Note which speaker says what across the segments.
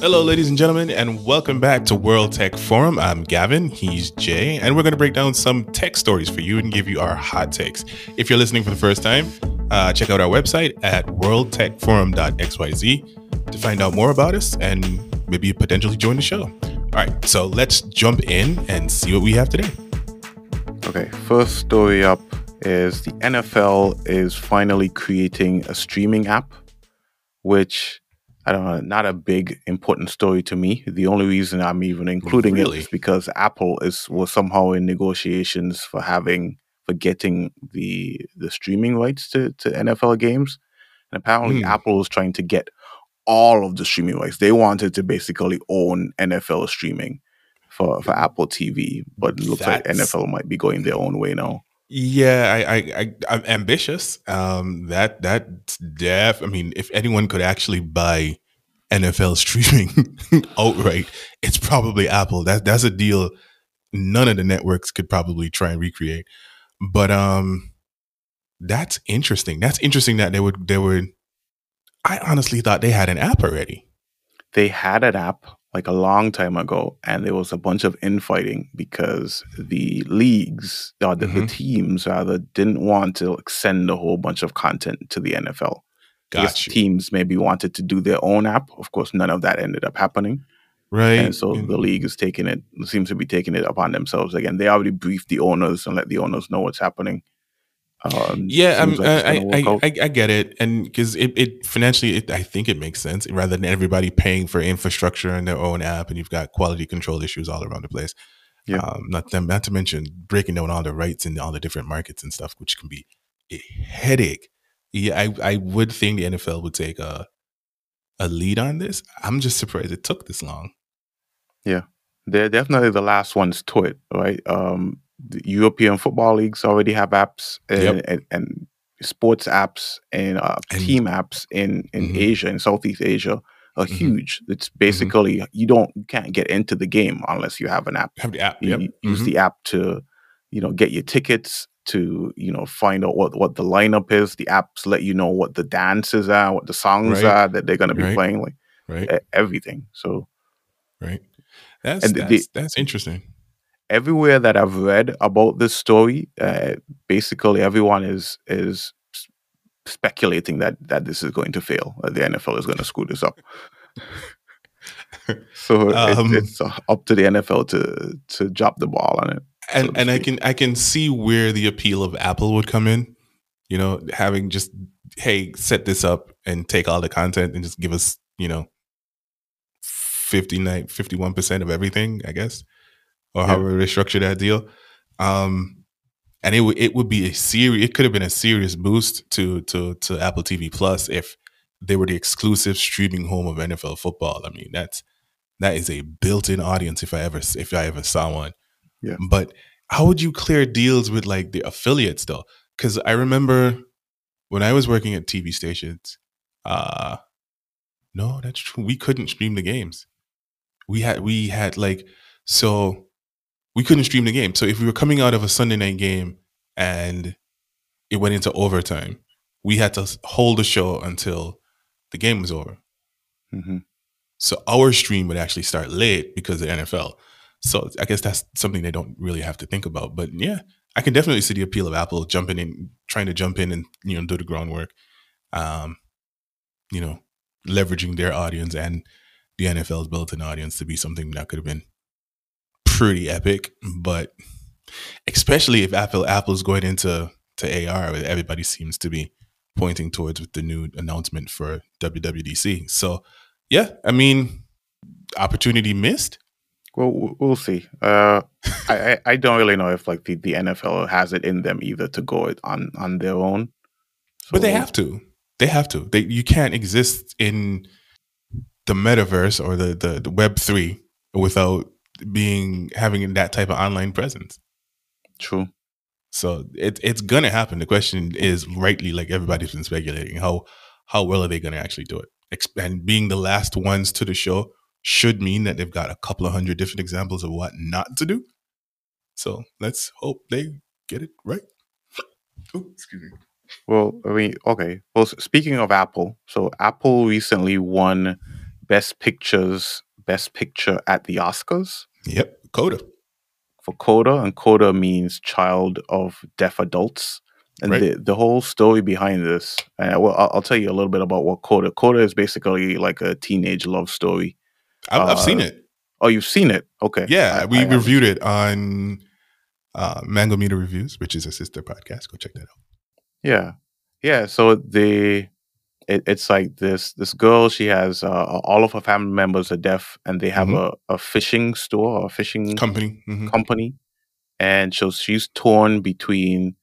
Speaker 1: Hello, ladies and gentlemen, and welcome back to World Tech Forum. I'm Gavin, he's Jay, and we're going to break down some tech stories for you and give you our hot takes. If you're listening for the first time, uh, check out our website at worldtechforum.xyz to find out more about us and maybe potentially join the show. All right, so let's jump in and see what we have today.
Speaker 2: Okay, first story up is the NFL is finally creating a streaming app, which I don't know, not a big important story to me. The only reason I'm even including
Speaker 1: Really?
Speaker 2: it is because Apple is was somehow in negotiations for having for getting the the streaming rights to, to NFL games. And apparently
Speaker 1: Hmm.
Speaker 2: Apple was trying to get all of the streaming rights. They wanted to basically own NFL streaming for, for Apple TV, but it looks like NFL might be going their own way now.
Speaker 1: Yeah, I, I, I I'm ambitious. Um, that that's def. I mean, if anyone could actually buy NFL streaming outright, it's probably Apple. That that's a deal none of the networks could probably try and recreate. But um, that's interesting. That's interesting that they would they would. I honestly thought they had an app already.
Speaker 2: they had an app like a long time ago, and there was a bunch of infighting because the leagues or the, the
Speaker 1: Mhm.
Speaker 2: teams rather didn't want to like, send a whole bunch of content to the NFL. I guess
Speaker 1: Got you.
Speaker 2: teams maybe wanted to do their own app. Of course, none of that ended up happening,
Speaker 1: Right.
Speaker 2: and so the league is taking it seems to be taking it upon themselves again. They already briefed the owners and let the owners know what's happening. Um,
Speaker 1: Yeah, I'm,
Speaker 2: like
Speaker 1: I, I. I, I get it, and because it, it financially, it, I think it makes sense rather than everybody paying for infrastructure and their own app, and you've got quality control issues all around the place.
Speaker 2: Yeah.
Speaker 1: Um, not them, not to mention breaking down all the rights in all the different markets and stuff, which can be a headache. Yeah, I, I would think the NFL would take a a lead on this. I'm just surprised it took this long.
Speaker 2: Yeah, they're definitely the last ones to it, right? Um, the European football leagues already have apps and,
Speaker 1: Yep.
Speaker 2: and, and sports apps and, uh,
Speaker 1: And-
Speaker 2: team apps in, in
Speaker 1: Mhm.
Speaker 2: Asia and Southeast Asia are
Speaker 1: Mhm.
Speaker 2: huge. It's basically you don't you can't get into the game unless you have an app.
Speaker 1: Have the app.
Speaker 2: You,
Speaker 1: Yep.
Speaker 2: use
Speaker 1: Mhm.
Speaker 2: the app to you know get your tickets to you know find out what what the lineup is. The apps let you know what the dances are, what the songs
Speaker 1: Right.
Speaker 2: are that they're going to be
Speaker 1: Right.
Speaker 2: playing, like
Speaker 1: right,
Speaker 2: everything. So
Speaker 1: right. That's
Speaker 2: And the-
Speaker 1: that's, that's interesting.
Speaker 2: Everywhere that I've read about this story, uh, basically everyone is is speculating that that this is going to fail. That the NFL is going to screw this up. so it-
Speaker 1: Um,
Speaker 2: it's uh, up to the NFL to to drop the ball on it.
Speaker 1: and
Speaker 2: so
Speaker 1: and I can I can see where the appeal of Apple would come in. You know, having just hey, set this up and take all the content and just give us, you know, 59 51% of everything, I guess. Or
Speaker 2: Yeah.
Speaker 1: however they structure that deal. Um and it would it would be a serious it could have been a serious boost to to to Apple TV Plus if they were the exclusive streaming home of NFL football. I mean, that's that is a built-in audience if I ever if I ever saw one.
Speaker 2: Yeah.
Speaker 1: But how would you clear deals with like the affiliates though? Because I remember when I was working at TV stations, uh no, that's true. We couldn't stream the games. We had we had like so we couldn't stream the game. So if we were coming out of a Sunday night game and it went into overtime, we had to hold the show until the game was over.
Speaker 2: hmm
Speaker 1: So our stream would actually start late because of the NFL. So I guess that's something they don't really have to think about. But yeah, I can definitely see the appeal of Apple jumping in, trying to jump in and you know do the groundwork. Um, you know, leveraging their audience and the NFL's built-in audience to be something that could have been pretty epic. But especially if Apple Apple's going into to AR, everybody seems to be pointing towards with the new announcement for WWDC. So yeah, I mean, opportunity missed.
Speaker 2: Well, we'll see. Uh, I, I don't really know if like the, the NFL has it in them either to go it on on their own.
Speaker 1: But they have to. They have to. They you can't exist in the metaverse or the the, the Web three without being having that type of online presence.
Speaker 2: True.
Speaker 1: So it, it's gonna happen. The question is rightly, like everybody's been speculating, how how well are they gonna actually do it? And being the last ones to the show should mean that they've got a couple of hundred different examples of what not to do. So let's hope they get it right. Oh, excuse me.
Speaker 2: Well, I mean, okay. Well, speaking of Apple, so Apple recently won Best Pictures, Best Picture at the Oscars.
Speaker 1: Yep, Coda.
Speaker 2: For Coda, and Coda means child of deaf adults. And
Speaker 1: Right.
Speaker 2: the, the whole story behind this, uh, well, I'll, I'll tell you a little bit about what Coda. Coda is basically like a teenage love story.
Speaker 1: I've, I've seen
Speaker 2: Uh,
Speaker 1: it.
Speaker 2: Oh, you've seen it? Okay.
Speaker 1: Yeah,
Speaker 2: I-
Speaker 1: we
Speaker 2: I
Speaker 1: reviewed it on uh, Mango Meter Reviews, which is a sister podcast. Go check that out.
Speaker 2: Yeah, yeah. So the it, it's like this this girl. She has uh, all of her family members are deaf, and they have
Speaker 1: Mhm.
Speaker 2: a, a fishing store, or a fishing
Speaker 1: Company. mhm.
Speaker 2: company, and so she's torn between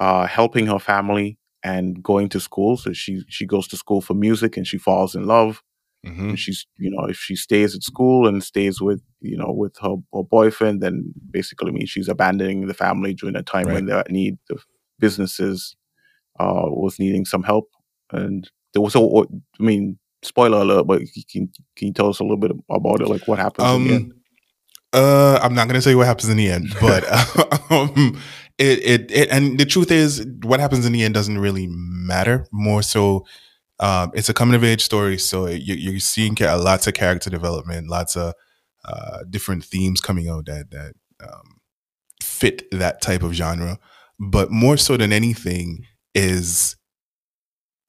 Speaker 2: uh, helping her family and going to school. So she she goes to school for music, and she falls in love.
Speaker 1: Mhm.
Speaker 2: And she's you know if she stays at school and stays with you know with her, her boyfriend, then basically means she's abandoning the family during a time when they're at need. The businesses uh, was needing some help, and there was a, I mean, spoiler alert, but can can you tell us a little bit about it, like what happens? in the end?
Speaker 1: Um, uh, I'm not gonna say what happens in the end, but um, it, it it and the truth is, what happens in the end doesn't really matter. More so, um, it's a coming of age story, so you, you're seeing lots of character development, lots of uh, different themes coming out that that um, fit that type of genre. But more so than anything is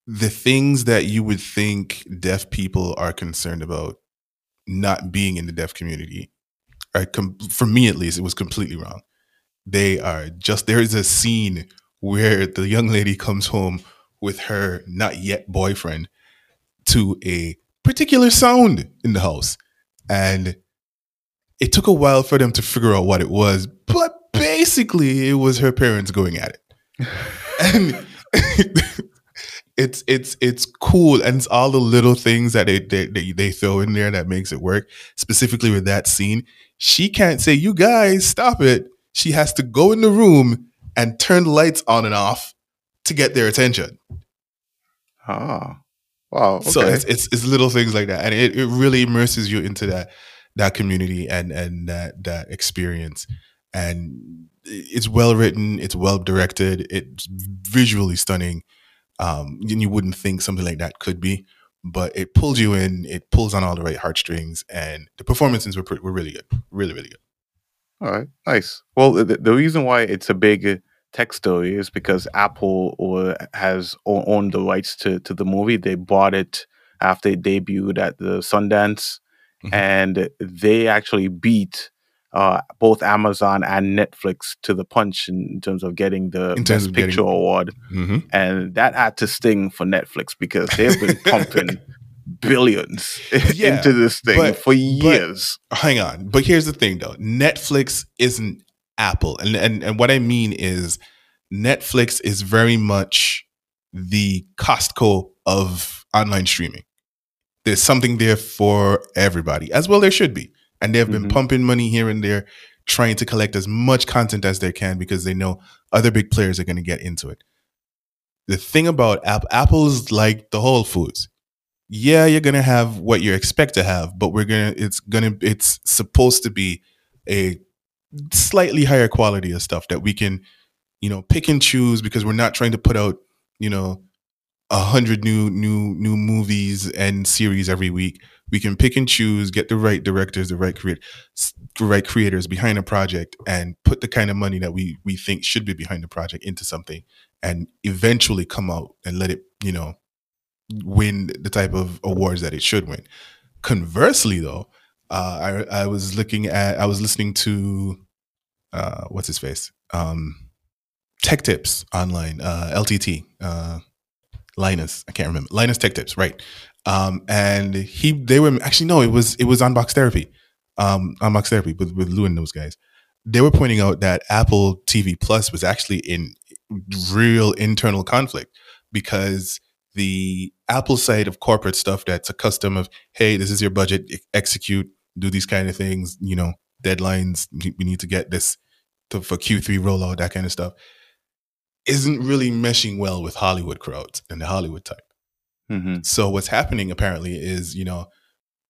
Speaker 1: the things that you would think deaf people are concerned about not being in the deaf community are com- for me at least it was completely wrong. They are just there is a scene where the young lady comes home with her not yet boyfriend to a particular sound in the house. And it took a while for them to figure out what it was but basically it was her parents going at it. And it's it's it's cool and it's all the little things that they, they they they throw in there that makes it work specifically with that scene she can't say you guys stop it she has to go in the room and turn the lights on and off to get their attention
Speaker 2: Ah, wow. Okay.
Speaker 1: so it's, it's it's little things like that and it, it really immerses you into that that community and and that that experience and it's well written it's well directed it's visually stunning um and you wouldn't think something like that could be but it pulls you in it pulls on all the right heartstrings and the performances were, pre- were really good really really good
Speaker 2: All right, nice. Well, the, the reason why it's a big tech story is because Apple or has owned the rights to to the movie. They bought it after it debuted at the Sundance,
Speaker 1: Mhm.
Speaker 2: and they actually beat uh, both Amazon and Netflix to the punch in terms of getting the
Speaker 1: In
Speaker 2: Best
Speaker 1: getting-
Speaker 2: Picture award.
Speaker 1: mm-hmm.
Speaker 2: And that had to sting for Netflix because they've been pumping billions
Speaker 1: Yeah,
Speaker 2: into this thing
Speaker 1: but-
Speaker 2: for years.
Speaker 1: hang on but here's the thing though netflix isn't apple and, and and what i mean is netflix is very much the costco of online streaming there's something there for everybody as well there should be and they've been
Speaker 2: Mhm.
Speaker 1: pumping money here and there trying to collect as much content as they can because they know other big players are going to get into it the thing about App- apple's like the whole foods yeah, you're gonna have what you expect to have, but we're gonna it's gonna it's supposed to be a slightly higher quality of stuff that we can, you know, pick and choose because we're not trying to put out, you know, a hundred new new new movies and series every week. We can pick and choose, get the right directors, the right create, the right creators behind a project, and put the kind of money that we we think should be behind the project into something, and eventually come out and let it, you know, win the type of awards that it should win. Conversely, though, uh, I I was looking at I was listening to uh, what's his face um, Tech Tips online uh, LTT uh, Linus I can't remember Linus Tech Tips right um, and he they were actually no it was it was Unbox Therapy um, Unbox Therapy with with Lou and those guys they were pointing out that Apple TV Plus was actually in real internal conflict because the Apple side of corporate stuff that's a custom of, hey, this is your budget, execute, do these kind of things, you know, deadlines, we need to get this to, for Q3 rollout, that kind of stuff, isn't really meshing well with Hollywood crowds and the Hollywood type.
Speaker 2: Mhm.
Speaker 1: So what's happening apparently is, you know,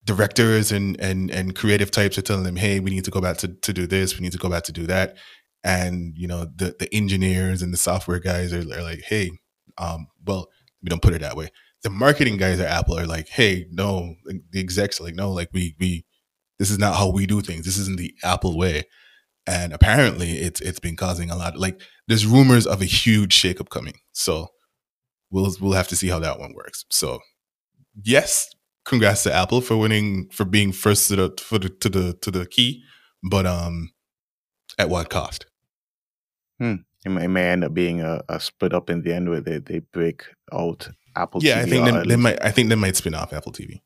Speaker 1: directors and and and creative types are telling them, hey, we need to go back to, to do this, we need to go back to do that. And, you know, the the engineers and the software guys are, are like, hey, um, well, we don't put it that way. the marketing guys at Apple are like, hey, no, the execs are like, no, like we we this is not how we do things. This isn't the Apple way. And apparently it's it's been causing a lot like there's rumors of a huge shakeup coming. So we'll we'll have to see how that one works. So yes, congrats to Apple for winning for being first to the for the to the to the key, but um at what cost?
Speaker 2: Hmm. It may, it may end up being a, a split up in the end where they, they break out Apple TV.
Speaker 1: Yeah,
Speaker 2: TV.
Speaker 1: I think they, they might I think they might spin off Apple TV.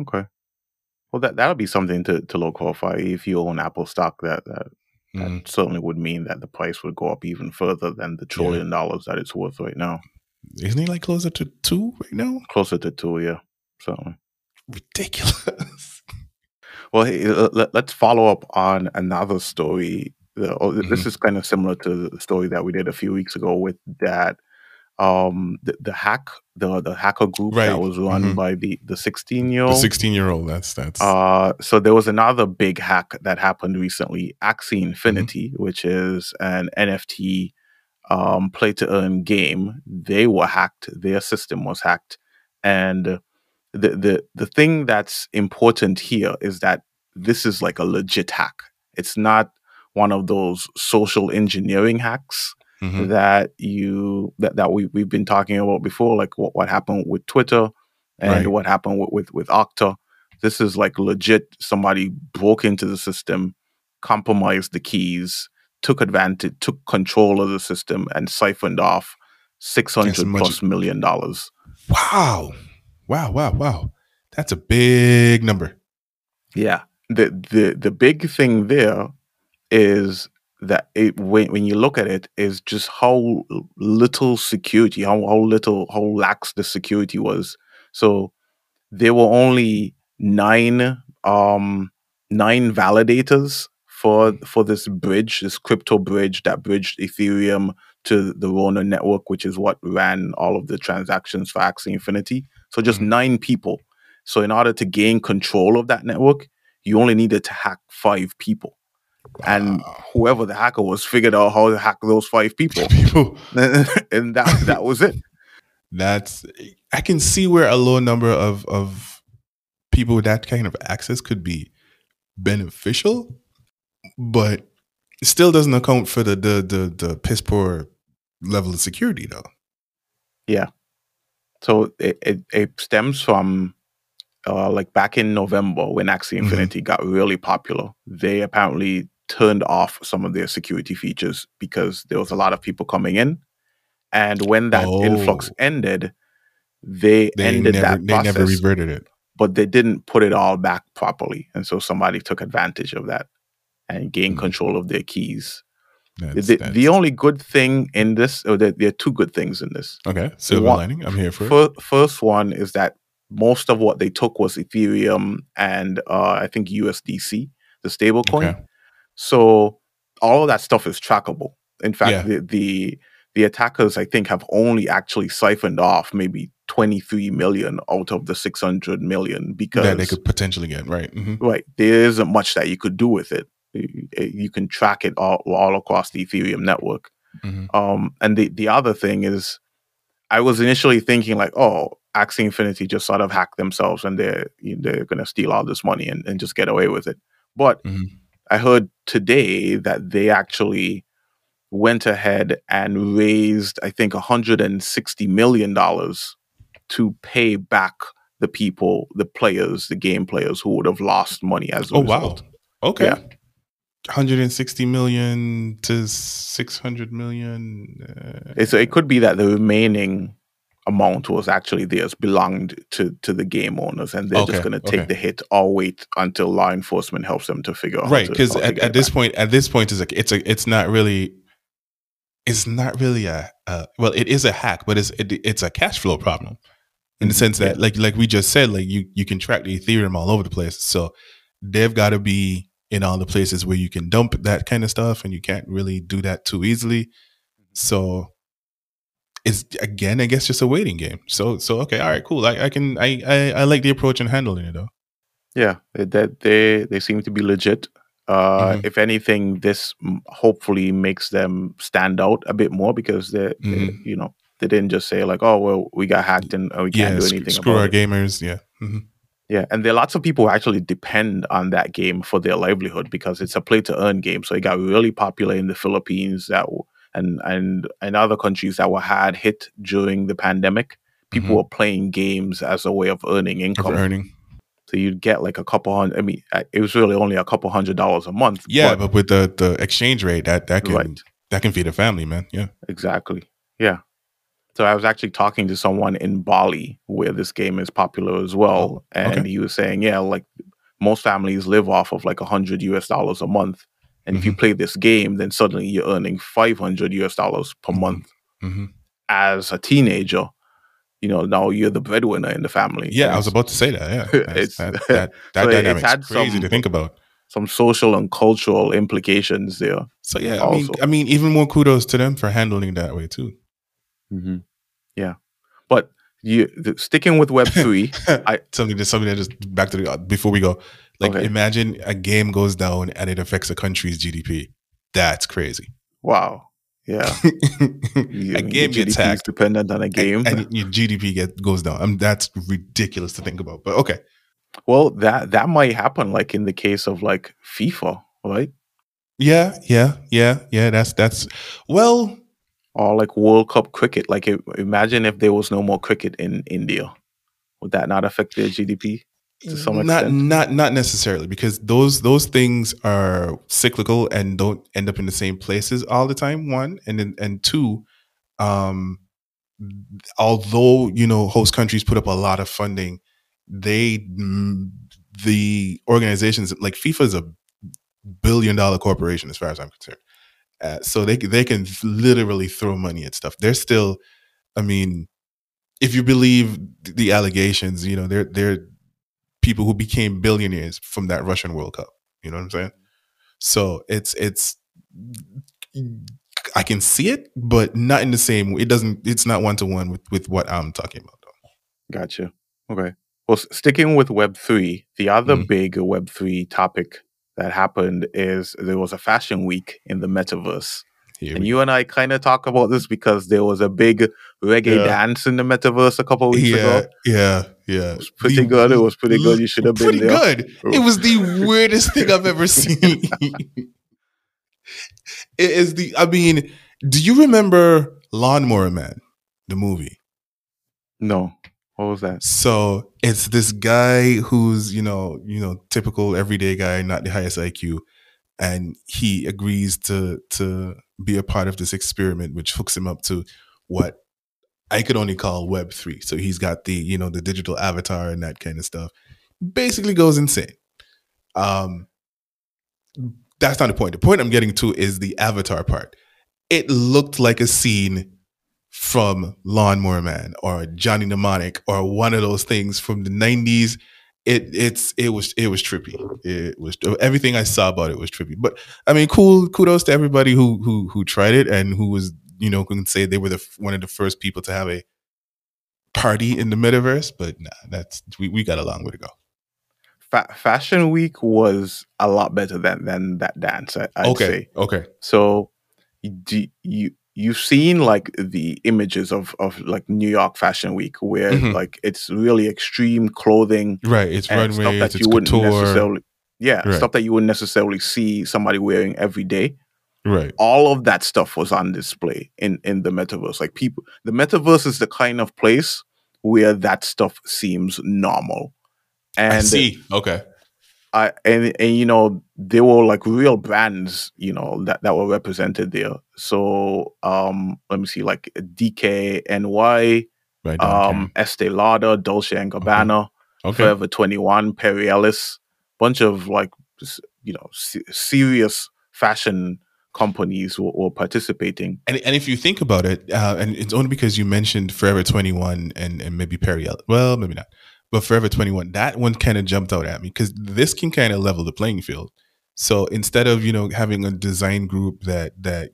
Speaker 2: Okay. Well, that that'll be something to, to look out for if you own Apple stock. That that, that certainly would mean that the price would go up even further than the trillion dollars that it's worth right now.
Speaker 1: Isn't he like closer to two right now?
Speaker 2: Closer to two, yeah. So,
Speaker 1: Ridiculous.
Speaker 2: well, hey, uh, let, us follow up on another story. Oh, This
Speaker 1: Mhm.
Speaker 2: is kind of similar to the story that we did a few weeks ago with that. Um, the, the hack, the the hacker group
Speaker 1: Right.
Speaker 2: that was run
Speaker 1: Mhm.
Speaker 2: by the the sixteen year old.
Speaker 1: 16 year old. That's that's
Speaker 2: Uh, so there was another big hack that happened recently, Axie
Speaker 1: Mm-hmm.
Speaker 2: Infinity, which is an NFT um, play to earn game. They were hacked. Their system was hacked, and the the the thing that's important here is that this is like a legit hack. It's not one of those social engineering hacks
Speaker 1: Mhm.
Speaker 2: that you that, that we we've been talking about before, like what, what happened with Twitter and
Speaker 1: Right.
Speaker 2: what happened with, with with Okta. This is like legit. Somebody broke into the system, compromised the keys, took advantage, took control of the system, and siphoned off six hundred plus million dollars.
Speaker 1: wow. Wow. Wow. Wow. That's a big number.
Speaker 2: Yeah. The the the big thing there is that it when when you look at it is just how little security, how how little how lax the security was. So there were only nine um nine validators for for this bridge, this crypto bridge that bridged Ethereum to the Ronin network, which is what ran all of the transactions for Axie Infinity. So just
Speaker 1: Mhm.
Speaker 2: nine people. So in order to gain control of that network, you only needed to hack five people. And
Speaker 1: Wow.
Speaker 2: whoever the hacker was figured out how to hack those five people.
Speaker 1: people.
Speaker 2: and that that was it.
Speaker 1: That's I can see where a low number of of people with that kind of access could be beneficial, but it still doesn't account for the the the, the piss poor level of security though. Yeah.
Speaker 2: So it, it, it stems from uh, like back in November when Axie
Speaker 1: Mhm.
Speaker 2: Infinity got really popular. They apparently turned off some of their security features because there was a lot of people coming in. And when that influx
Speaker 1: Oh.
Speaker 2: ended, they,
Speaker 1: They
Speaker 2: ended
Speaker 1: never
Speaker 2: that
Speaker 1: they
Speaker 2: process,
Speaker 1: never reverted it.
Speaker 2: but they didn't put it all back properly. And so somebody took advantage of that and gained
Speaker 1: Mhm.
Speaker 2: control of their keys.
Speaker 1: That's,
Speaker 2: the,
Speaker 1: that's-
Speaker 2: the only good thing in this, or there, there are two good things in this.
Speaker 1: okay silver
Speaker 2: one-
Speaker 1: lining. I'm here for it.
Speaker 2: First one is that most of what they took was Ethereum and uh, I think USDC, the stablecoin.
Speaker 1: Okay.
Speaker 2: So all of that stuff is trackable. In fact,
Speaker 1: Yeah.
Speaker 2: the, the the attackers I think have only actually siphoned off maybe 23 million out of the 600 million because
Speaker 1: That they could potentially get right. hmm
Speaker 2: right there isn't much that you could do with it. You, you can track it all all across the Ethereum network.
Speaker 1: hmm
Speaker 2: Um, and the the other thing is, I was initially thinking like, oh, Axie Infinity just sort of hacked themselves and they're they're gonna steal all this money and, and just get away with it. But
Speaker 1: Mhm.
Speaker 2: I heard today that they actually went ahead and raised, I think, 160 million dollars to pay back the people, the players, the game players who would have lost money as a
Speaker 1: Oh
Speaker 2: result.
Speaker 1: wow. Okay.
Speaker 2: Yeah.
Speaker 1: 160 million to 600 million. Uh,
Speaker 2: It's, it could be that the remaining amount was actually theirs, belonged to to the game owners, and they're
Speaker 1: Okay,
Speaker 2: just going to take
Speaker 1: okay.
Speaker 2: the hit or wait until law enforcement helps them to figure out.
Speaker 1: right because at, at this
Speaker 2: back.
Speaker 1: point at this point is like it's a it's not really it's not really a uh, well it is a hack but it's it, it's a cash flow problem in the
Speaker 2: Mhm,
Speaker 1: sense that
Speaker 2: yeah.
Speaker 1: like like we just said like you you can track the ethereum all over the place so they've got to be in all the places where you can dump that kind of stuff and you can't really do that too easily so it's again i guess just a waiting game so so okay all right cool i, I can I, I i like the approach and handling it though
Speaker 2: Yeah, that they they seem to be legit. Uh,
Speaker 1: Mhm.
Speaker 2: If anything, this hopefully makes them stand out a bit more because they're,
Speaker 1: Mhm.
Speaker 2: you know They didn't just say like, "Oh, well, we got hacked and uh, we can't
Speaker 1: yeah,
Speaker 2: do
Speaker 1: sc-
Speaker 2: anything
Speaker 1: screw
Speaker 2: about
Speaker 1: our
Speaker 2: it."
Speaker 1: gamers. Yeah. hmm
Speaker 2: Yeah, and there are lots of people who actually depend on that game for their livelihood because it's a play to earn game. So it got really popular in the Philippines that and and and other countries that were hard hit during the pandemic. People
Speaker 1: Mhm.
Speaker 2: were playing games as a way of earning
Speaker 1: Of
Speaker 2: income.
Speaker 1: earning.
Speaker 2: So you'd get like a couple hundred. I mean, uh, it was really only a couple hundred dollars a month.
Speaker 1: Yeah,
Speaker 2: but-
Speaker 1: but with the the exchange rate, that that can
Speaker 2: Right.
Speaker 1: that can feed a family, man. Yeah.
Speaker 2: Exactly. Yeah. So I was actually talking to someone in Bali where this game is popular as well,
Speaker 1: Oh,
Speaker 2: and
Speaker 1: okay.
Speaker 2: he was saying, yeah, like most families live off of like a hundred US dollars a month, and if you
Speaker 1: Mhm.
Speaker 2: play this game, then suddenly you're earning five hundred US dollars per
Speaker 1: Mhm.
Speaker 2: month
Speaker 1: hmm
Speaker 2: as a teenager. You know, now you're the breadwinner in the family.
Speaker 1: Yeah, I was about to say that. Yeah,
Speaker 2: It's-
Speaker 1: that that, that
Speaker 2: so
Speaker 1: dynamic's crazy
Speaker 2: some-
Speaker 1: to think about.
Speaker 2: some social and cultural implications there.
Speaker 1: So yeah, I mean. I mean, even more kudos to them for handling that way too.
Speaker 2: Mm-hmm. Yeah, but you the, sticking with Web three. I-
Speaker 1: something that something that just back to the uh, before we go. Like,
Speaker 2: Okay.
Speaker 1: imagine a game goes down and it affects a country's GDP. That's crazy.
Speaker 2: Wow. Yeah.
Speaker 1: a game gets hacked
Speaker 2: dependent on a game.
Speaker 1: and, and your GDP get, goes down. I mean, that's ridiculous to think about. But okay,
Speaker 2: well, that that might happen, like in the case of like FIFA, right?
Speaker 1: yeah, yeah, yeah, yeah. That's that's well,
Speaker 2: Or like World Cup cricket. Like, imagine if there was no more cricket in India, would that not affect their GDP? To some
Speaker 1: not
Speaker 2: extent.
Speaker 1: not not necessarily because those those things are cyclical and don't end up in the same places all the time one and then and two um although you know host countries put up a lot of funding they mm, the organizations like FIFA is a billion dollar corporation as far as I'm concerned uh, so they they can literally throw money at stuff they're still I mean if you believe the allegations you know they're they're people who became billionaires from that Russian World Cup. You know what I'm saying? So it's it's I can see it, but not in the same. It doesn't. It's not one to one with with what I'm talking about. Though.
Speaker 2: Gotcha. Okay. Well, sticking with Web three, the other
Speaker 1: Mhm.
Speaker 2: big Web three topic that happened is there was a fashion week in the metaverse.
Speaker 1: Here
Speaker 2: And you and I kind of talk about this because there was a big reggae
Speaker 1: Yeah.
Speaker 2: dance in the metaverse a couple weeks
Speaker 1: yeah,
Speaker 2: ago.
Speaker 1: yeah, yeah.
Speaker 2: It was pretty good. It was pretty good. You should have been
Speaker 1: pretty
Speaker 2: there.
Speaker 1: good. It was the weirdest thing I've ever seen. it is the. I mean, do you remember Lawnmower Man, the movie?
Speaker 2: No. What was that?
Speaker 1: So it's this guy who's you know you know typical everyday guy, not the highest IQ, and he agrees to to be a part of this experiment, which hooks him up to what I could only call Web three. So he's got the you know the digital avatar and that kind of stuff. Basically goes insane. Um, that's not the point. The point I'm getting to is the avatar part. It looked like a scene from Lawnmower Man or Johnny Mnemonic or one of those things from the 90s. It it's it was it was trippy. It was everything I saw about it was trippy. But I mean, cool. Kudos to everybody who who who tried it and who was you know can say they were the one of the first people to have a party in the metaverse. But nah, that's we, we got a long way to go.
Speaker 2: Fa- Fashion Week was a lot better than than that dance. I, I'd
Speaker 1: okay,
Speaker 2: say.
Speaker 1: okay.
Speaker 2: So, do you you've seen like the images of of like New York Fashion Week, where
Speaker 1: Mhm.
Speaker 2: like it's really extreme clothing
Speaker 1: Right, it's
Speaker 2: stuff that
Speaker 1: it's
Speaker 2: you wouldn't
Speaker 1: couture.
Speaker 2: necessarily, yeah,
Speaker 1: Right.
Speaker 2: stuff that you wouldn't necessarily see somebody wearing every day.
Speaker 1: Right,
Speaker 2: all of that stuff was on display in in the metaverse like people the metaverse is the kind of place where that stuff seems normal and
Speaker 1: I see. Okay,
Speaker 2: I and and you know there were like real brands you know that that were represented there so um let me see like DKNY
Speaker 1: right.
Speaker 2: um Estee Lauder Dolce and Gabbana
Speaker 1: okay.
Speaker 2: Forever 21 Perry Ellis bunch of like you know se- serious fashion companies were, were participating
Speaker 1: And, and if you think about it, uh, and it's only because you mentioned Forever 21 and, and maybe Perry, Ellis, well, maybe not, but Forever 21, that one kind of jumped out at me because this can kind of level the playing field. So instead of, you know, having a design group that, that,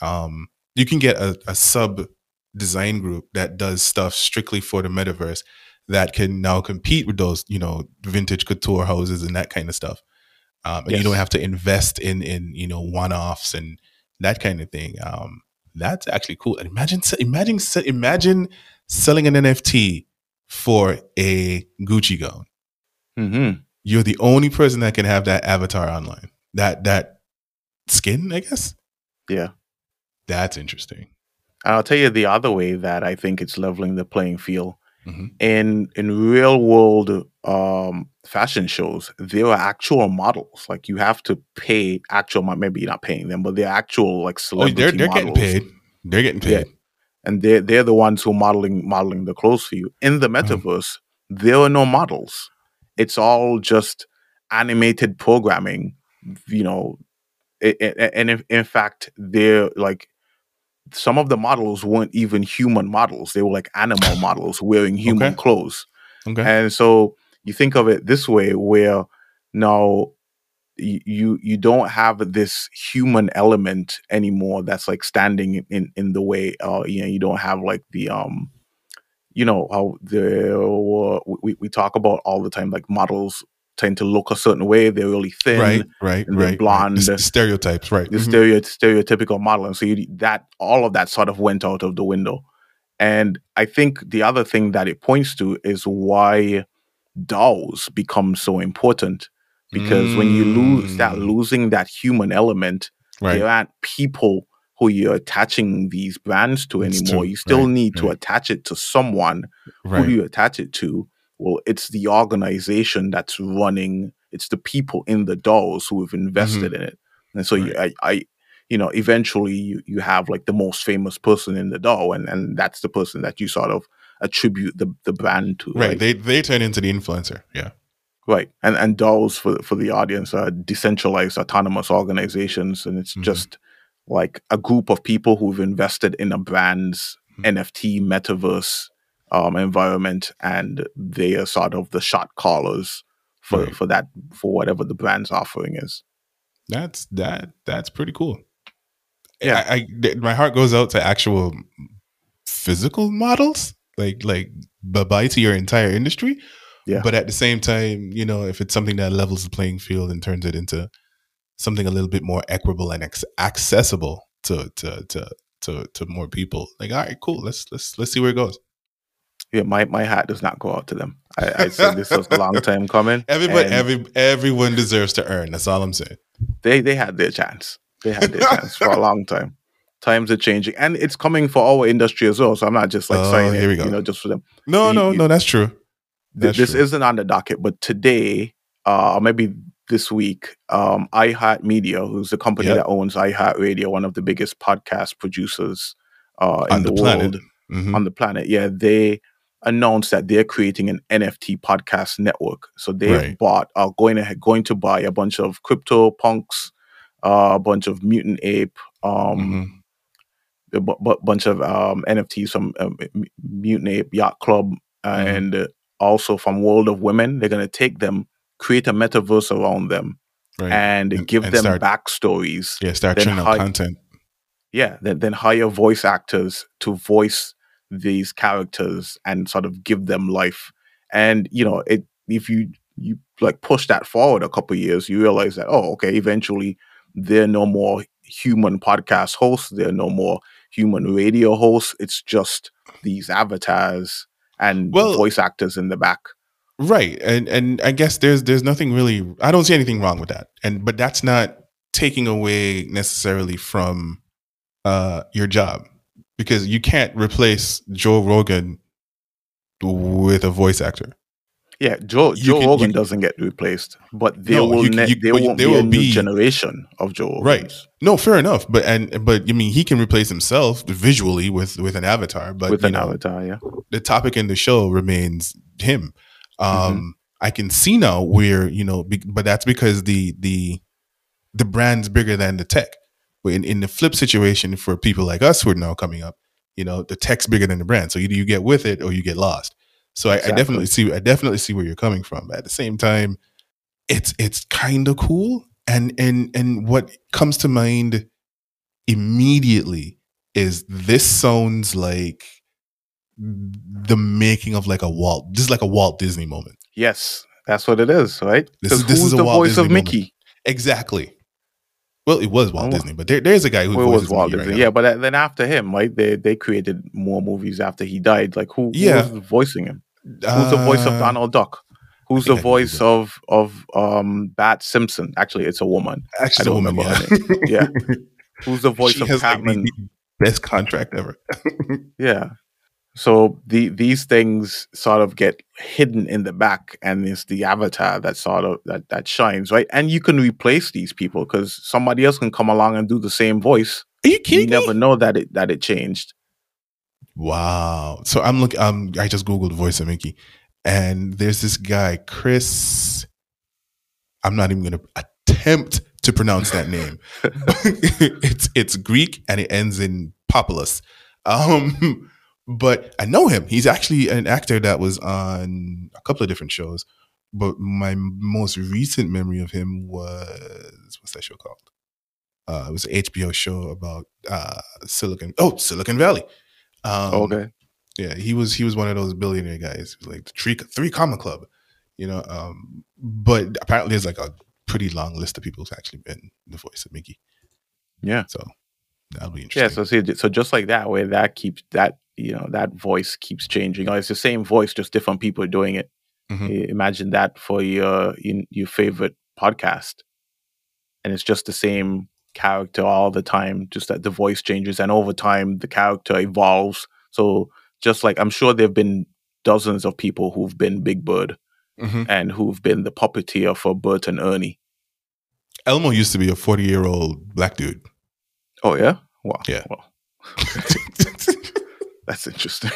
Speaker 1: um, you can get a, a sub design group that does stuff strictly for the metaverse that can now compete with those, you know, vintage couture houses and that kind of stuff. Um, and you don't have to invest in, in, you know, one offs and that kind of thing. Um, That's actually cool. And imagine, imagine, imagine selling an NFT for a Gucci gown.
Speaker 2: Mm-hmm.
Speaker 1: You're the only person that can have that avatar online. That that skin, I guess.
Speaker 2: Yeah.
Speaker 1: That's interesting.
Speaker 2: I'll tell you the other way that I think it's leveling the playing field.
Speaker 1: Mhm.
Speaker 2: In in real world um, fashion shows, there are actual models. Like you have to pay actual. Maybe you're not paying them, but they're actual like
Speaker 1: Oh,
Speaker 2: celebrity
Speaker 1: they're they're getting paid. They're getting
Speaker 2: Yeah. And they're they're the ones who are modeling modeling the clothes for you. In the
Speaker 1: Uh-huh.
Speaker 2: metaverse, there are no models. It's all just animated programming. You know, and in, in fact, they're like some of the models weren't even human models. They were like animal models wearing human
Speaker 1: Okay.
Speaker 2: clothes.
Speaker 1: Okay.
Speaker 2: And so you think of it this way, where now you you don't have this human element anymore that's like standing in in the way. Uh, you know, you don't have like the um, you know how the we we talk about all the time, like models tend to look a certain way. They're really thin,
Speaker 1: right, right, right.
Speaker 2: blonde.
Speaker 1: The, stereotypes, right.
Speaker 2: the
Speaker 1: Mhm.
Speaker 2: stereo, stereotypical model, and so you, that all of that sort of went out of the window. And I think the other thing that it points to is why DAOs become so important because when you lose start
Speaker 1: Mm.
Speaker 2: losing that human element,
Speaker 1: right.
Speaker 2: there aren't people who you're attaching these brands to
Speaker 1: It's
Speaker 2: anymore.
Speaker 1: true.
Speaker 2: You still
Speaker 1: Right,
Speaker 2: need to attach it to someone. Who do you attach it to? Well, it's the organization that's running. It's the people in the DAOs who have invested in it, and so you, I, I, you know, eventually you you have like the most famous person in the DAO, and and that's the person that you sort of attribute the the brand to,
Speaker 1: right.
Speaker 2: right?
Speaker 1: They they turn into the influencer. Yeah.
Speaker 2: Right. And and DAOs for for the audience are decentralized autonomous organizations and it's
Speaker 1: Mhm.
Speaker 2: just like a group of people who've invested in a brand's
Speaker 1: Mhm.
Speaker 2: NFT metaverse um, environment and they are sort of the shot callers for
Speaker 1: Right.
Speaker 2: for that for whatever the brand's offering is.
Speaker 1: That's that. That's pretty cool.
Speaker 2: Yeah.
Speaker 1: I, I my heart goes out to actual physical models, like like bye bye to your entire industry.
Speaker 2: Yeah.
Speaker 1: But at the same time, you know, if it's something that levels the playing field and turns it into something a little bit more equitable and ac- accessible to to to to to more people, like all right, cool. Let's let's let's see where it goes.
Speaker 2: Yeah, my, my hat does not go out to them. I, I said this was a long time coming.
Speaker 1: Everybody, every everyone deserves to earn. That's all I'm saying.
Speaker 2: they they had their chance. They had their chance for a long time. Times are changing, and it's coming for our industry as well. So I'm not just like
Speaker 1: Oh,
Speaker 2: saying
Speaker 1: here we go.
Speaker 2: you know, just for them.
Speaker 1: No,
Speaker 2: You-
Speaker 1: no,
Speaker 2: you-
Speaker 1: no. That's true.
Speaker 2: Th- this
Speaker 1: true.
Speaker 2: isn't on the docket, but today, uh, or maybe this week, um, iHeartMedia, who's the company
Speaker 1: Yep.
Speaker 2: that owns iHeartRadio, one of the biggest podcast producers uh, in
Speaker 1: on
Speaker 2: the,
Speaker 1: the,
Speaker 2: world
Speaker 1: planet. Mhm.
Speaker 2: on the planet, yeah, they announced that they're creating an NFT podcast network. So they
Speaker 1: Right.
Speaker 2: bought, are going ahead, going to buy a bunch of CryptoPunks, uh, a bunch of mutant ape, um,
Speaker 1: Mhm.
Speaker 2: a bu- bunch of um, NFTs from um, Mutant Ape Yacht Club
Speaker 1: Mhm.
Speaker 2: and uh, also from World of Women. They're going to take them, create a metaverse around them,
Speaker 1: Right.
Speaker 2: and,
Speaker 1: And-
Speaker 2: give
Speaker 1: and
Speaker 2: them
Speaker 1: start-
Speaker 2: backstories.
Speaker 1: yeah, start out
Speaker 2: hi-
Speaker 1: content.
Speaker 2: Yeah, then, then hire voice actors to voice these characters and sort of give them life. And you know, it if you you like push that forward a couple years, you realize that oh, okay, eventually there are no more human podcast hosts, there are no more human radio hosts. It's just these avatars and
Speaker 1: Well-
Speaker 2: voice actors in the back.
Speaker 1: Right. And and I guess there's there's nothing really I don't see anything wrong with that. And but that's not taking away necessarily from uh your job because you can't replace Joe Rogan with a voice actor.
Speaker 2: Yeah, Joe
Speaker 1: You
Speaker 2: Joe
Speaker 1: can- you
Speaker 2: Rogan doesn't get replaced, but there
Speaker 1: No,
Speaker 2: will
Speaker 1: you-
Speaker 2: ne- there won't
Speaker 1: there
Speaker 2: be a new
Speaker 1: be-
Speaker 2: generation of Joe
Speaker 1: Right. No, fair enough. But and but I mean he can replace himself visually with with an avatar, but
Speaker 2: with an
Speaker 1: know,
Speaker 2: avatar. Yeah,
Speaker 1: the topic in the show remains him. Um,
Speaker 2: Mm-hmm.
Speaker 1: I can see now where you know, be, but that's because the the the brand's bigger than the tech. But in, in the flip situation for people like us who are now coming up, you know, the tech's bigger than the brand. So either you get with it or you get lost. So I, I definitely see I definitely see where you're coming from. At the same time, it's it's kind of cool. And and and what comes to mind immediately is this sounds like the making of like a Walt, this is like a Walt Disney moment.
Speaker 2: yes, that's what it is, right?
Speaker 1: This is- this
Speaker 2: who's
Speaker 1: is
Speaker 2: the
Speaker 1: Walt
Speaker 2: voice
Speaker 1: Disney
Speaker 2: of
Speaker 1: moment.
Speaker 2: Mickey?
Speaker 1: Exactly. Well, it was Walt
Speaker 2: Oh.
Speaker 1: Disney, but there, there's a guy who
Speaker 2: Well, was Walt
Speaker 1: Mickey
Speaker 2: Disney.
Speaker 1: now.
Speaker 2: yeah, but then after him, right? They they created more movies after he died. Like who, who was voicing him? Who's the voice of
Speaker 1: Uh,
Speaker 2: Donald Duck? Who's the voice of of um Bart Simpson? Actually, it's a woman.
Speaker 1: Actually,
Speaker 2: I
Speaker 1: the
Speaker 2: don't
Speaker 1: woman, yeah.
Speaker 2: Yeah. Who's the voice
Speaker 1: she
Speaker 2: of
Speaker 1: has like,
Speaker 2: Catman?
Speaker 1: the best contract ever.
Speaker 2: Yeah. So the these things sort of get hidden in the back, and it's the avatar that sort of that that shines, right? And you can replace these people because somebody else can come along and do the same voice.
Speaker 1: Are you kidding?
Speaker 2: You
Speaker 1: kidding
Speaker 2: never
Speaker 1: me?
Speaker 2: know that it that it changed.
Speaker 1: Wow. So I'm looking. Um, I just googled voice of Mickey, and there's this guy, Chris. I'm not even going to attempt to pronounce that name. it's it's Greek and it ends in populus. Um, but I know him. He's actually an actor that was on a couple of different shows. But my most recent memory of him was what's that show called? Uh, it was an HBO show about uh, Silicon. Oh, Silicon Valley. Um,
Speaker 2: okay.
Speaker 1: yeah, he was he was one of those billionaire guys. Like the three three comma club, you know. Um, but apparently, there's like a pretty long list of people who's actually been the voice of Mickey.
Speaker 2: Yeah.
Speaker 1: So that'll be interesting. Yeah.
Speaker 2: So see, so just like that, where that keeps that you know that voice keeps changing. Or it's the same voice, just different people doing it.
Speaker 1: Mhm.
Speaker 2: Imagine that for your your your favorite podcast, and it's just the same character all the time. Just that the voice changes, and over time the character evolves. So just like I'm sure there've been dozens of people who've been Big Bird
Speaker 1: Mhm.
Speaker 2: and who've been the puppeteer for Bert and Ernie.
Speaker 1: Elmo used to be a 40 year old black dude.
Speaker 2: Oh yeah. Wow.
Speaker 1: Yeah.
Speaker 2: Well, that's interesting.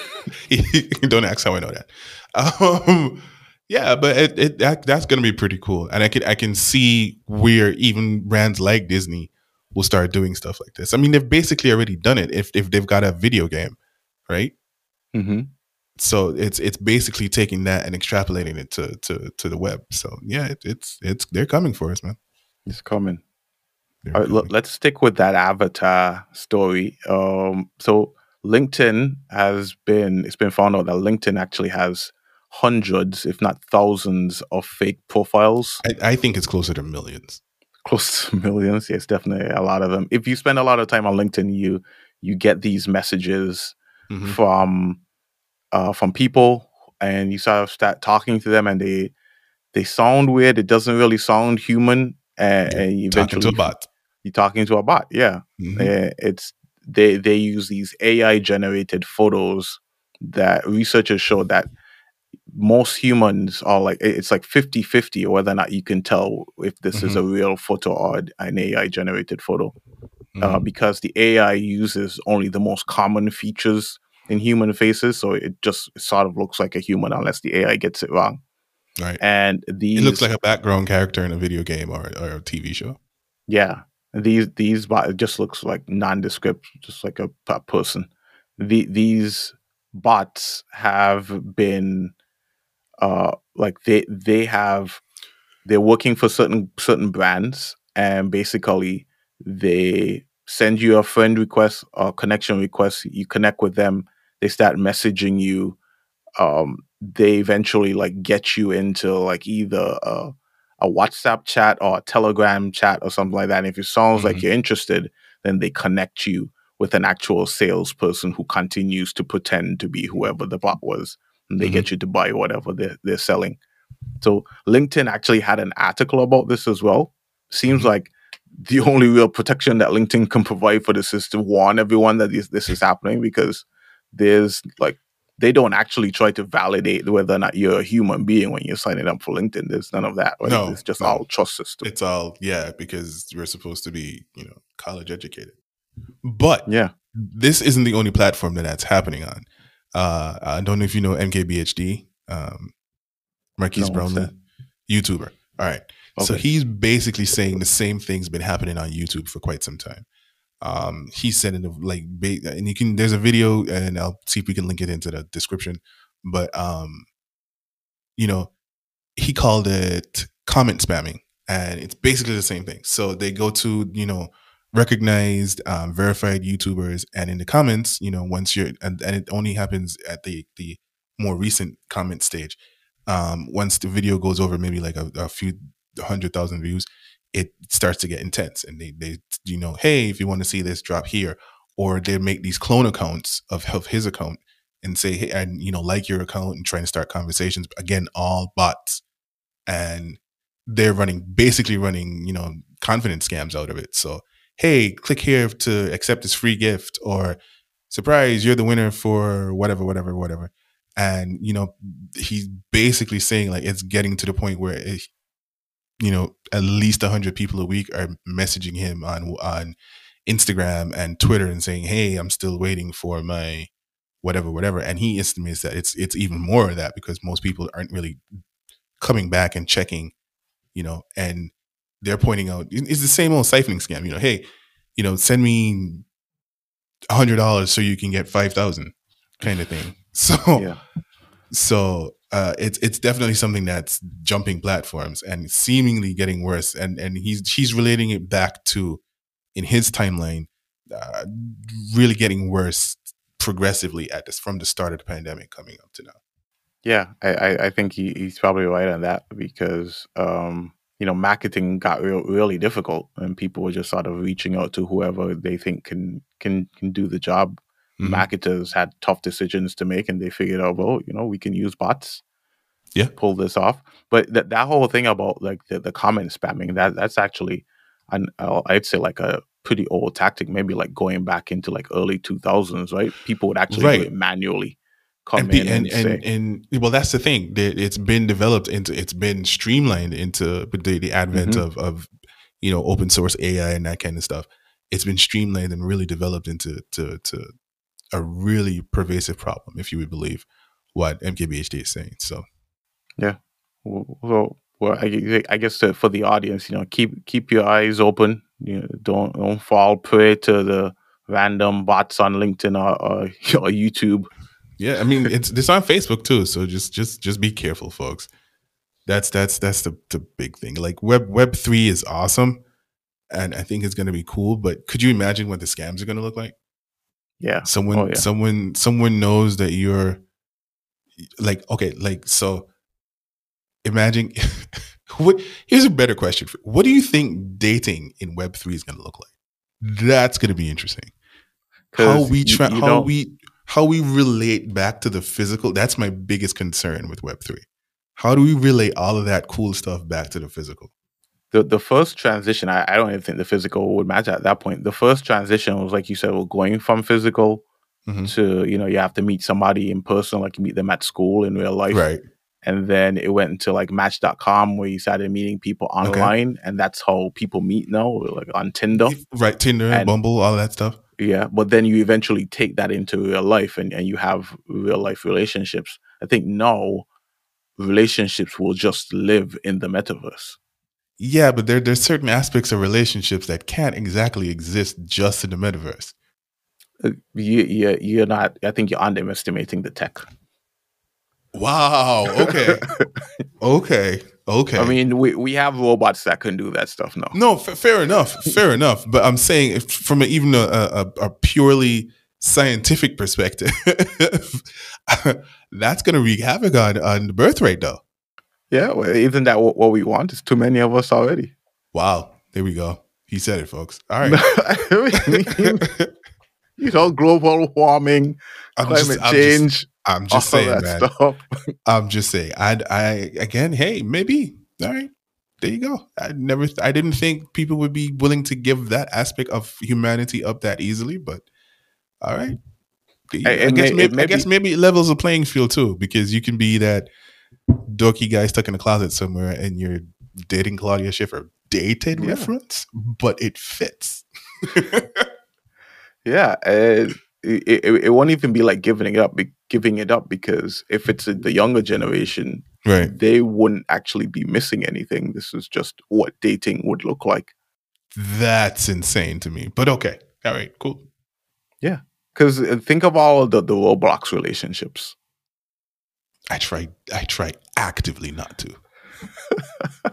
Speaker 1: Don't ask how I know that. Um, yeah, but it, it that, that's gonna be pretty cool, and I can I can see where even brands like Disney will start doing stuff like this. I mean, they've basically already done it if if they've got a video game, right?
Speaker 2: hmm
Speaker 1: So it's it's basically taking that and extrapolating it to to to the web. So yeah, it, it's it's they're coming for us, man.
Speaker 2: It's coming.
Speaker 1: They're
Speaker 2: All right, look, let's stick with that avatar story. Um, so LinkedIn has been it's been found out that LinkedIn actually has hundreds, if not thousands, of fake profiles,
Speaker 1: I, I think it's closer to millions.
Speaker 2: Close to millions. Yes, definitely a lot of them. If you spend a lot of time on LinkedIn, you you get these messages
Speaker 1: Mhm.
Speaker 2: from uh, from people, and you sort of start talking to them, and they they sound weird. It doesn't really sound human, and, and you
Speaker 1: Talking to
Speaker 2: eventually
Speaker 1: a bot.
Speaker 2: you're talking to a bot. Yeah,
Speaker 1: Mhm.
Speaker 2: Uh, it's they they use these AI generated photos that researchers show that most humans are like it's like 50-50 whether or not you can tell if this is a real photo or an AI generated photo uh,
Speaker 1: Mhm.
Speaker 2: because the AI uses only the most common features in human faces so it just sort of looks like a human unless the AI gets it wrong
Speaker 1: Right.
Speaker 2: and these
Speaker 1: It looks like a background character in a video game or, or a TV show.
Speaker 2: Yeah, these these bot it just looks like nondescript, just like a, a person. The these bots have been, uh, like they they have, they're working for certain certain brands, and basically they send you a friend request or connection request. You connect with them, they start messaging you. Um, they eventually like get you into like either a, a WhatsApp chat or a Telegram chat or something like that. And if it sounds like
Speaker 1: Mhm.
Speaker 2: you're interested, then they connect you with an actual salesperson who continues to pretend to be whoever the bot was, and they get you to buy whatever they're, they're selling. So LinkedIn actually had an article about this as well. Seems
Speaker 1: Mhm.
Speaker 2: like the only real protection that LinkedIn can provide for this is to warn everyone that this, this is happening because there's like they don't actually try to validate whether or not you're a human being when you're signing up for LinkedIn. There's none of that. Right?
Speaker 1: No,
Speaker 2: it's just
Speaker 1: no.
Speaker 2: all trust system.
Speaker 1: It's all yeah, because we're supposed to be, you know, college educated. But
Speaker 2: yeah.
Speaker 1: this isn't the only platform that that's happening on. Uh, I don't know if you know MKBHD, um, Marques
Speaker 2: No,
Speaker 1: Brownlee, YouTuber. All right. So he's basically saying the same thing's been happening on YouTube for quite some time. Um, he said in the like, and you can. There's a video, and I'll see if we can link it into the description. But um, you know, he called it comment spamming, and it's basically the same thing. So they go to you know recognized, um, verified YouTubers, and in the comments, you know, once you're and, and it only happens at the the more recent comment stage. Um, once the video goes over maybe like a, a few hundred thousand views, it starts to get intense and they they you know hey if you want to see this drop here or they make these clone accounts of, of his account and say hey and you know like your account and trying to start conversations again all bots and they're running basically running you know confidence scams out of it so hey click here to accept this free gift or surprise you're the winner for whatever whatever whatever. And you know he's basically saying like it's getting to the point where it, you know at least 100 people a week are messaging him on on Instagram and Twitter and saying hey I'm still waiting for my whatever whatever. And he estimates that it's it's even more of that because most people aren't really coming back and checking you know and they're pointing out it's the same old siphoning scam you know hey you know send me a hundred dollars so you can get five thousand kind of thing so
Speaker 2: Yeah.
Speaker 1: so uh, it's it's definitely something that's jumping platforms and seemingly getting worse. And and he's he's relating it back to in his timeline, uh, really getting worse progressively at this from the start of the pandemic coming up to now.
Speaker 2: Yeah, I, I, I think he, he's probably right on that because um, you know marketing got real, really difficult and people were just sort of reaching out to whoever they think can can can do the job.
Speaker 1: Mhm.
Speaker 2: Marketers had tough decisions to make and they figured out, well, you know, we can use bots.
Speaker 1: Yeah.
Speaker 2: pull this off. But that that whole thing about like the, the comment spamming that that's actually, an, uh, I'd say like a pretty old tactic. Maybe like going back into like early two thousands, right? People would actually
Speaker 1: Right.
Speaker 2: do it manually. Come
Speaker 1: and,
Speaker 2: in
Speaker 1: and,
Speaker 2: and,
Speaker 1: and, and well that's the thing it's been developed into it's been streamlined into the, the advent
Speaker 2: Mhm.
Speaker 1: of of you know open source ai and that kind of stuff it's been streamlined and really developed into to to a really pervasive problem if you would believe what mkbhd is saying so yeah
Speaker 2: Well, well, I, I guess to, for the audience, you know, keep keep your eyes open. You know, don't don't fall prey to the random bots on LinkedIn or, or, or YouTube.
Speaker 1: Yeah i mean it's it's on facebook too so just just just be careful folks. That's that's that's the, the big thing. Like web web 3 is awesome and i think it's going to be cool but could you imagine what the scams are going to look like?
Speaker 2: Yeah,
Speaker 1: someone
Speaker 2: Oh, yeah.
Speaker 1: someone someone knows that you're like okay like so imagine what here's a better question for what do you think dating in web 3 is going to look like? That's going to be interesting. How we
Speaker 2: you-
Speaker 1: tra-
Speaker 2: you
Speaker 1: how we how we relate back to the physical that's my biggest concern with web 3 how do we relate all of that cool stuff back to the physical
Speaker 2: the the first transition. I, I don't even think the physical would match at that point. The first transition was like you said, well, going from physical
Speaker 1: Mhm.
Speaker 2: to you know you have to meet somebody in person, like you meet them at school in real life,
Speaker 1: right
Speaker 2: and then it went into like match.com where you started meeting people
Speaker 1: Okay.
Speaker 2: online and that's how people meet now like on tinder
Speaker 1: right tinder
Speaker 2: And-
Speaker 1: bumble all that stuff
Speaker 2: yeah but then you eventually take that into real life and, and you have real life relationships i think now relationships will just live in the metaverse
Speaker 1: Yeah, but there there's certain aspects of relationships that can't exactly exist just in the metaverse.
Speaker 2: Uh, you, you, you're not i think you're underestimating the tech
Speaker 1: Wow. Okay. okay. Okay.
Speaker 2: i mean we, we have robots that can do that stuff now
Speaker 1: no, f- fair enough. Fair enough. But I'm saying, if, from a, even a, a, a purely scientific perspective, that's going to wreak havoc on, on the birth rate, though.
Speaker 2: yeah well, isn't that what, what we want it's too many of us already
Speaker 1: Wow. There we go. He said it, folks. All right.
Speaker 2: I mean, you know global warming
Speaker 1: I'm
Speaker 2: climate
Speaker 1: just, I'm just,
Speaker 2: change
Speaker 1: I'm just saying,
Speaker 2: that
Speaker 1: man. I'm just saying. I, I again, hey, maybe. All right, there you go. I never, I didn't think people would be willing to give that aspect of humanity up that easily, but all right. I,
Speaker 2: I-
Speaker 1: guess
Speaker 2: may-
Speaker 1: maybe, I guess maybe levels the playing field too, because you can be that dorky guy stuck in a closet somewhere and you're dating Claudia Schiffer. Dated
Speaker 2: Yeah.
Speaker 1: reference, but it fits.
Speaker 2: Yeah, uh, it, it, it won't even be like giving it up, giving it up because if it's the younger generation,
Speaker 1: right.
Speaker 2: they wouldn't actually be missing anything. This is just what dating would look like.
Speaker 1: That's insane to me. But okay. All right. Cool. Yeah.
Speaker 2: Because uh, think of all the, the Roblox relationships.
Speaker 1: I try. I try actively not to.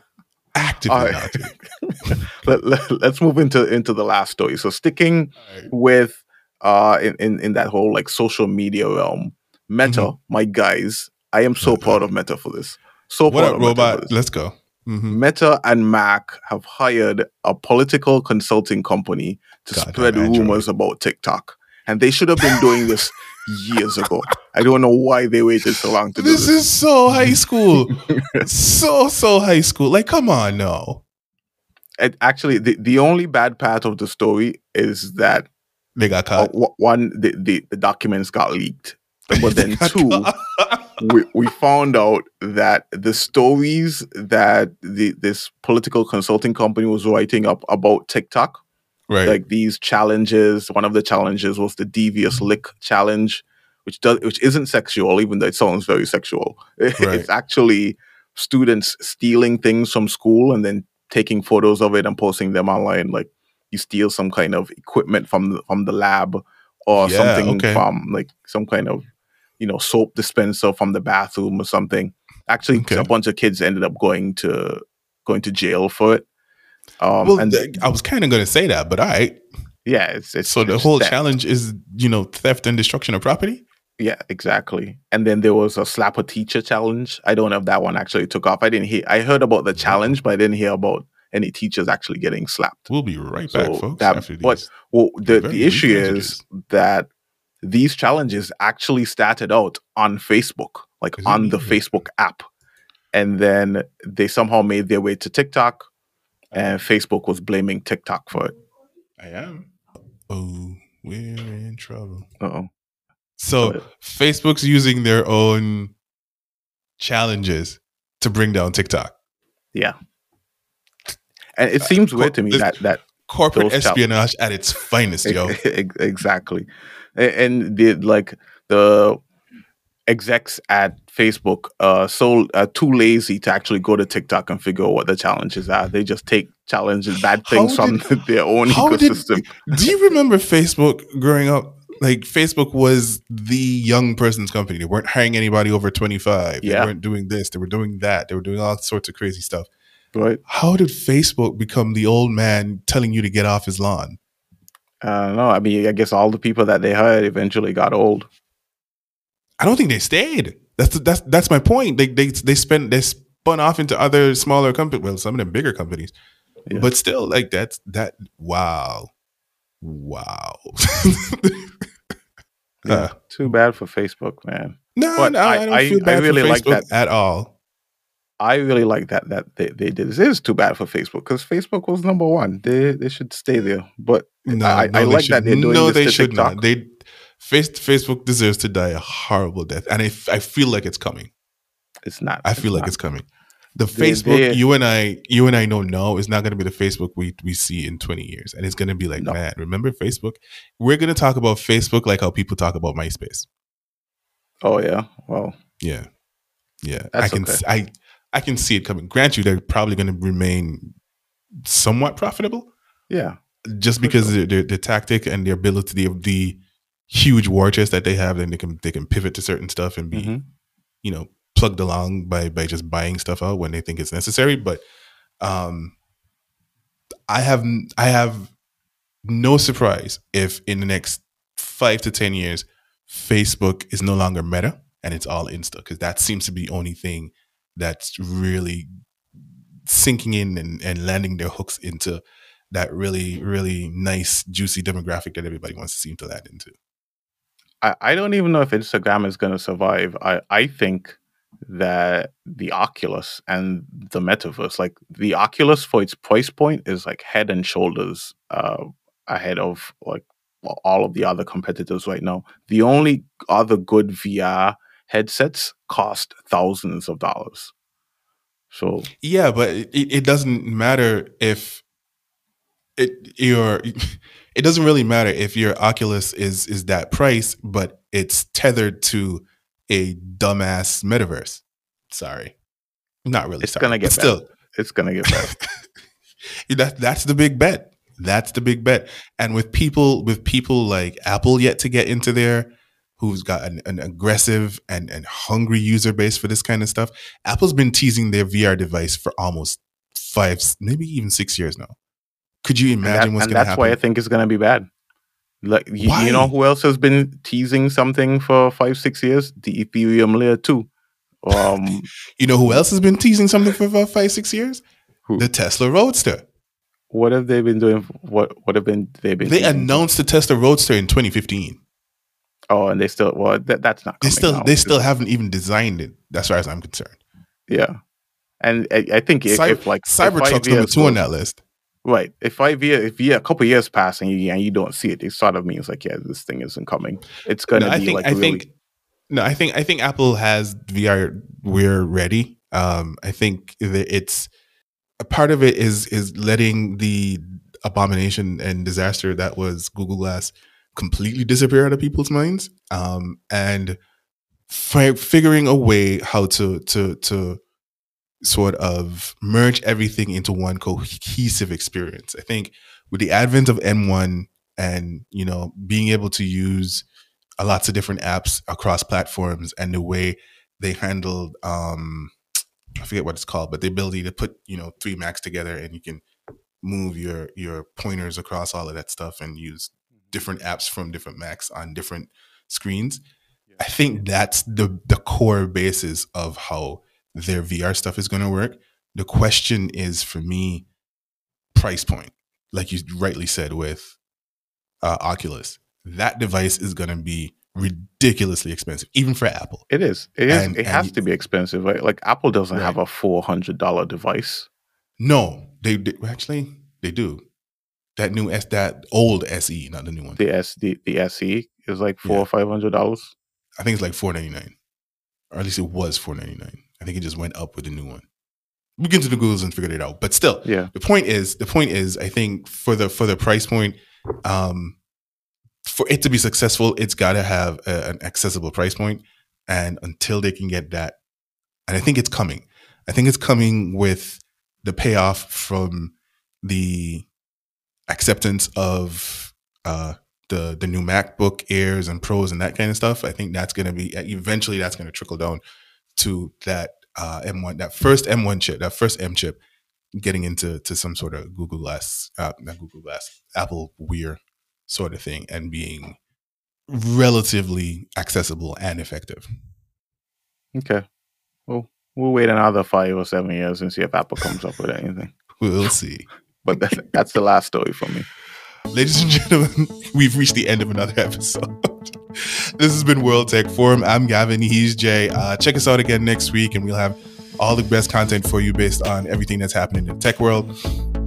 Speaker 1: actively
Speaker 2: right.
Speaker 1: not to.
Speaker 2: Let, let, us move into into the last story. So sticking
Speaker 1: right.
Speaker 2: with uh in, in, in that whole like social media realm, Meta,
Speaker 1: Mhm.
Speaker 2: my guys, I am so proud of Meta for this. So
Speaker 1: What
Speaker 2: proud
Speaker 1: up,
Speaker 2: of Meta for
Speaker 1: robot?
Speaker 2: this.
Speaker 1: Let's go. Mhm.
Speaker 2: Meta and Mac have hired a political consulting company to
Speaker 1: Goddamn
Speaker 2: spread rumors about TikTok. And they should have been doing this years ago. I don't know why they waited so long to do
Speaker 1: This
Speaker 2: this.
Speaker 1: is so high school. so so high school. Like, come on, no.
Speaker 2: And actually, the, the only bad part of the story is that
Speaker 1: They got
Speaker 2: uh,
Speaker 1: caught.
Speaker 2: w- one, the, the, the documents got leaked. But then two, we, we found out that the stories that the this political consulting company was writing up about TikTok,
Speaker 1: right.
Speaker 2: like these challenges, one of the challenges was the devious lick challenge, which does which isn't sexual, even though it sounds very sexual.
Speaker 1: Right.
Speaker 2: It's actually students stealing things from school and then taking photos of it and posting them online. Like you steal some kind of equipment from the, from the lab or
Speaker 1: Yeah,
Speaker 2: something
Speaker 1: okay.
Speaker 2: from like some kind of you know soap dispenser from the bathroom or something. Actually,
Speaker 1: Okay.
Speaker 2: a bunch of kids ended up going to going to jail for it. Um,
Speaker 1: well,
Speaker 2: and
Speaker 1: th- I was kind of going to say that, but all right.
Speaker 2: yeah, it's, it's
Speaker 1: So the
Speaker 2: it's
Speaker 1: whole
Speaker 2: theft.
Speaker 1: challenge is, you know, theft and destruction of property.
Speaker 2: Yeah, exactly. And then there was a slap a teacher challenge. I don't know if that one actually took off. I didn't hear. I heard about the challenge, but I didn't hear about any teachers actually getting slapped.
Speaker 1: We'll be right back,
Speaker 2: So
Speaker 1: folks.
Speaker 2: that-
Speaker 1: after
Speaker 2: but
Speaker 1: these.
Speaker 2: Well, the the issue is that these challenges actually started out on Facebook, like
Speaker 1: Is
Speaker 2: on the
Speaker 1: really?
Speaker 2: Facebook app, and then they somehow made their way to TikTok, and Facebook was blaming TikTok for it.
Speaker 1: I am. Oh, we're in trouble.
Speaker 2: Uh-oh.
Speaker 1: So
Speaker 2: But-
Speaker 1: Facebook's using their own challenges to bring down TikTok.
Speaker 2: Yeah. And it seems weird to me
Speaker 1: this-
Speaker 2: that that
Speaker 1: Corporate espionage at its finest, yo.
Speaker 2: Exactly and the like the execs at facebook uh so uh, too lazy to actually go to tiktok and figure out what the challenges are they just take challenges bad
Speaker 1: How
Speaker 2: things from their own
Speaker 1: how did-
Speaker 2: ecosystem
Speaker 1: Do you remember Facebook growing up? Like Facebook was the young person's company. They weren't hiring anybody over 25.
Speaker 2: Yeah.
Speaker 1: They weren't doing this. They were doing that. They were doing all sorts of crazy stuff.
Speaker 2: Right
Speaker 1: How did Facebook become the old man telling you to get off his lawn?
Speaker 2: uh no i mean i guess all the people that they hired eventually got old
Speaker 1: I don't think they stayed. That's that's that's my point. They they they spent they spun off into other smaller companies. Well, some of them bigger companies,
Speaker 2: Yeah.
Speaker 1: but still, like that's that. Wow, wow.
Speaker 2: yeah
Speaker 1: Uh,
Speaker 2: too bad for facebook man
Speaker 1: no,
Speaker 2: But
Speaker 1: no, I,
Speaker 2: I-
Speaker 1: don't
Speaker 2: I-
Speaker 1: feel
Speaker 2: I really
Speaker 1: for
Speaker 2: like that.
Speaker 1: at all.
Speaker 2: I really like that that they, they did this is too bad for facebook because facebook was number one they they should stay there but
Speaker 1: No,
Speaker 2: I-
Speaker 1: no,
Speaker 2: I like
Speaker 1: should-
Speaker 2: that they're doing
Speaker 1: no,
Speaker 2: this
Speaker 1: they
Speaker 2: to
Speaker 1: should
Speaker 2: TikTok.
Speaker 1: not. They face Facebook deserves to die a horrible death, and I, I feel like it's coming.
Speaker 2: it's not
Speaker 1: I feel like
Speaker 2: not.
Speaker 1: it's coming. The
Speaker 2: They-
Speaker 1: Facebook
Speaker 2: they-
Speaker 1: you and I, you and I know now is not going to be the Facebook we we see in twenty years, and it's going to be like,
Speaker 2: No.
Speaker 1: man, remember Facebook? We're going to talk about Facebook like how people talk about MySpace.
Speaker 2: oh yeah well
Speaker 1: Yeah, yeah. I can
Speaker 2: okay.
Speaker 1: I I can see it coming. Grant you, they're probably going to remain somewhat profitable
Speaker 2: yeah
Speaker 1: just because
Speaker 2: sure.
Speaker 1: their, their, tactic and their ability of the huge war chest that they have, then they can they can pivot to certain stuff and be
Speaker 2: Mhm.
Speaker 1: you know plugged along by by just buying stuff out when they think it's necessary. But um, I have I have no surprise if in the next five to ten years, Facebook is no longer Meta and it's all Insta because that seems to be the only thing that's really sinking in and, and landing their hooks into that really really nice juicy demographic that everybody wants to seem to land into.
Speaker 2: I, I don't even know if Instagram is going to survive. I, I think that the Oculus and the metaverse, like the Oculus for its price point, is like head and shoulders uh, ahead of like all of the other competitors right now. The only other good VR headsets cost thousands of dollars. So
Speaker 1: Yeah, but it, it doesn't matter if it your it doesn't really matter if your Oculus is is that price, but it's tethered to a dumbass metaverse. Sorry, not really.
Speaker 2: It's
Speaker 1: sorry,
Speaker 2: gonna get
Speaker 1: still.
Speaker 2: it's going to get better.
Speaker 1: that that's the big bet. That's the big bet. And with people with people like Apple yet to get into there, who's got an, an aggressive and, and hungry user base for this kind of stuff, Apple's been teasing their VR device for almost five, maybe even six years now. Could you
Speaker 2: And, that-
Speaker 1: imagine what's going to happen?
Speaker 2: that's why I think it's going to be bad. Like you, you know who else has been teasing something for five six years? The Ethereum layer two. Um,
Speaker 1: you know who else has been teasing something for about five, six years?
Speaker 2: Who?
Speaker 1: The Tesla Roadster.
Speaker 2: what have they been doing? What what have been they been?
Speaker 1: They
Speaker 2: teasing?
Speaker 1: announced the Tesla Roadster in 2015.
Speaker 2: Oh, and they still well that, that's not.
Speaker 1: They still
Speaker 2: out.
Speaker 1: they still haven't even designed it, That's far as I'm concerned.
Speaker 2: yeah. And I, I think if,
Speaker 1: Cy-
Speaker 2: if like
Speaker 1: Cybertruck's number two on that list.
Speaker 2: Right. If five years, if yeah, a couple years pass and you and you don't see it, it sort of means like, yeah, this thing isn't coming. It's gonna
Speaker 1: No, I
Speaker 2: be
Speaker 1: think
Speaker 2: like
Speaker 1: I
Speaker 2: really.
Speaker 1: think no, I think I think Apple has VR. We're ready. Um, I think that it's a part of it is is letting the abomination and disaster that was Google Glass completely disappear out of people's minds, um, and fi- figuring a way how to to to sort of merge everything into one cohesive experience. I think with the advent of M1 and you know being able to use lots of different apps across platforms and the way they handled um I forget what it's called, but the ability to put, you know, three Macs together and you can move your your pointers across all of that stuff and use different apps from different Macs on different screens. I think that's the the core basis of how their VR stuff is going to work. The question is for me price point. Like you rightly said with uh, Oculus, that device is going to be ridiculously expensive, even for Apple.
Speaker 2: it is. It is.
Speaker 1: and-
Speaker 2: it has to be expensive. Right? Like Apple doesn't
Speaker 1: Right.
Speaker 2: have a four hundred dollar device.
Speaker 1: No, they, they actually they do. That new S, that old SE, not the new one.
Speaker 2: The S the, the SE is like four
Speaker 1: Yeah.
Speaker 2: or five hundred dollars.
Speaker 1: I think it's like four ninety nine, or at least it was four ninety nine. I think it just went up with the new one. We get to the Googles and figured it out, but still,
Speaker 2: Yeah.
Speaker 1: the point is the point is I think for the for the price point, um, for it to be successful, it's got to have a, an accessible price point, and until they can get that, and I think it's coming. I think it's coming with the payoff from the acceptance of uh, the the new MacBook Airs and Pros and that kind of stuff. I think that's going to be eventually that's going to trickle down to that uh, M1, that first M1 chip, that first M chip, getting into to some sort of Google Glass, uh, not Google Glass, Apple Wear sort of thing, and being relatively accessible and effective.
Speaker 2: Okay. Well, we'll wait another five or seven years and see if Apple comes up with anything.
Speaker 1: We'll see.
Speaker 2: But that's, that's the last story for me.
Speaker 1: Ladies and gentlemen, we've reached the end of another episode. this has been World Tech Forum. I'm Gavin. He's Jay. Uh, check us out again next week, and we'll have all the best content for you based on everything that's happening in the tech world.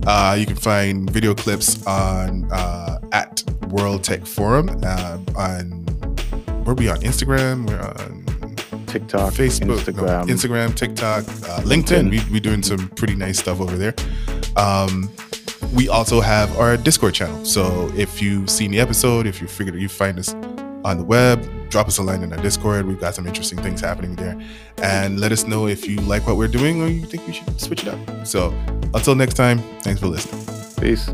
Speaker 1: Uh, you can find video clips on uh, at World Tech Forum uh, on where we on Instagram? We're on
Speaker 2: TikTok,
Speaker 1: Facebook, no,
Speaker 2: Instagram.
Speaker 1: Instagram, TikTok, uh, LinkedIn. We, we're doing some pretty nice stuff over there. Um, we also have our Discord channel. So if you've seen the episode, if you figured you find us on the web, drop us a line in our Discord. We've got some interesting things happening there. And let us know if you like what we're doing or you think we should switch it up. So until next time, thanks for listening.
Speaker 2: Peace.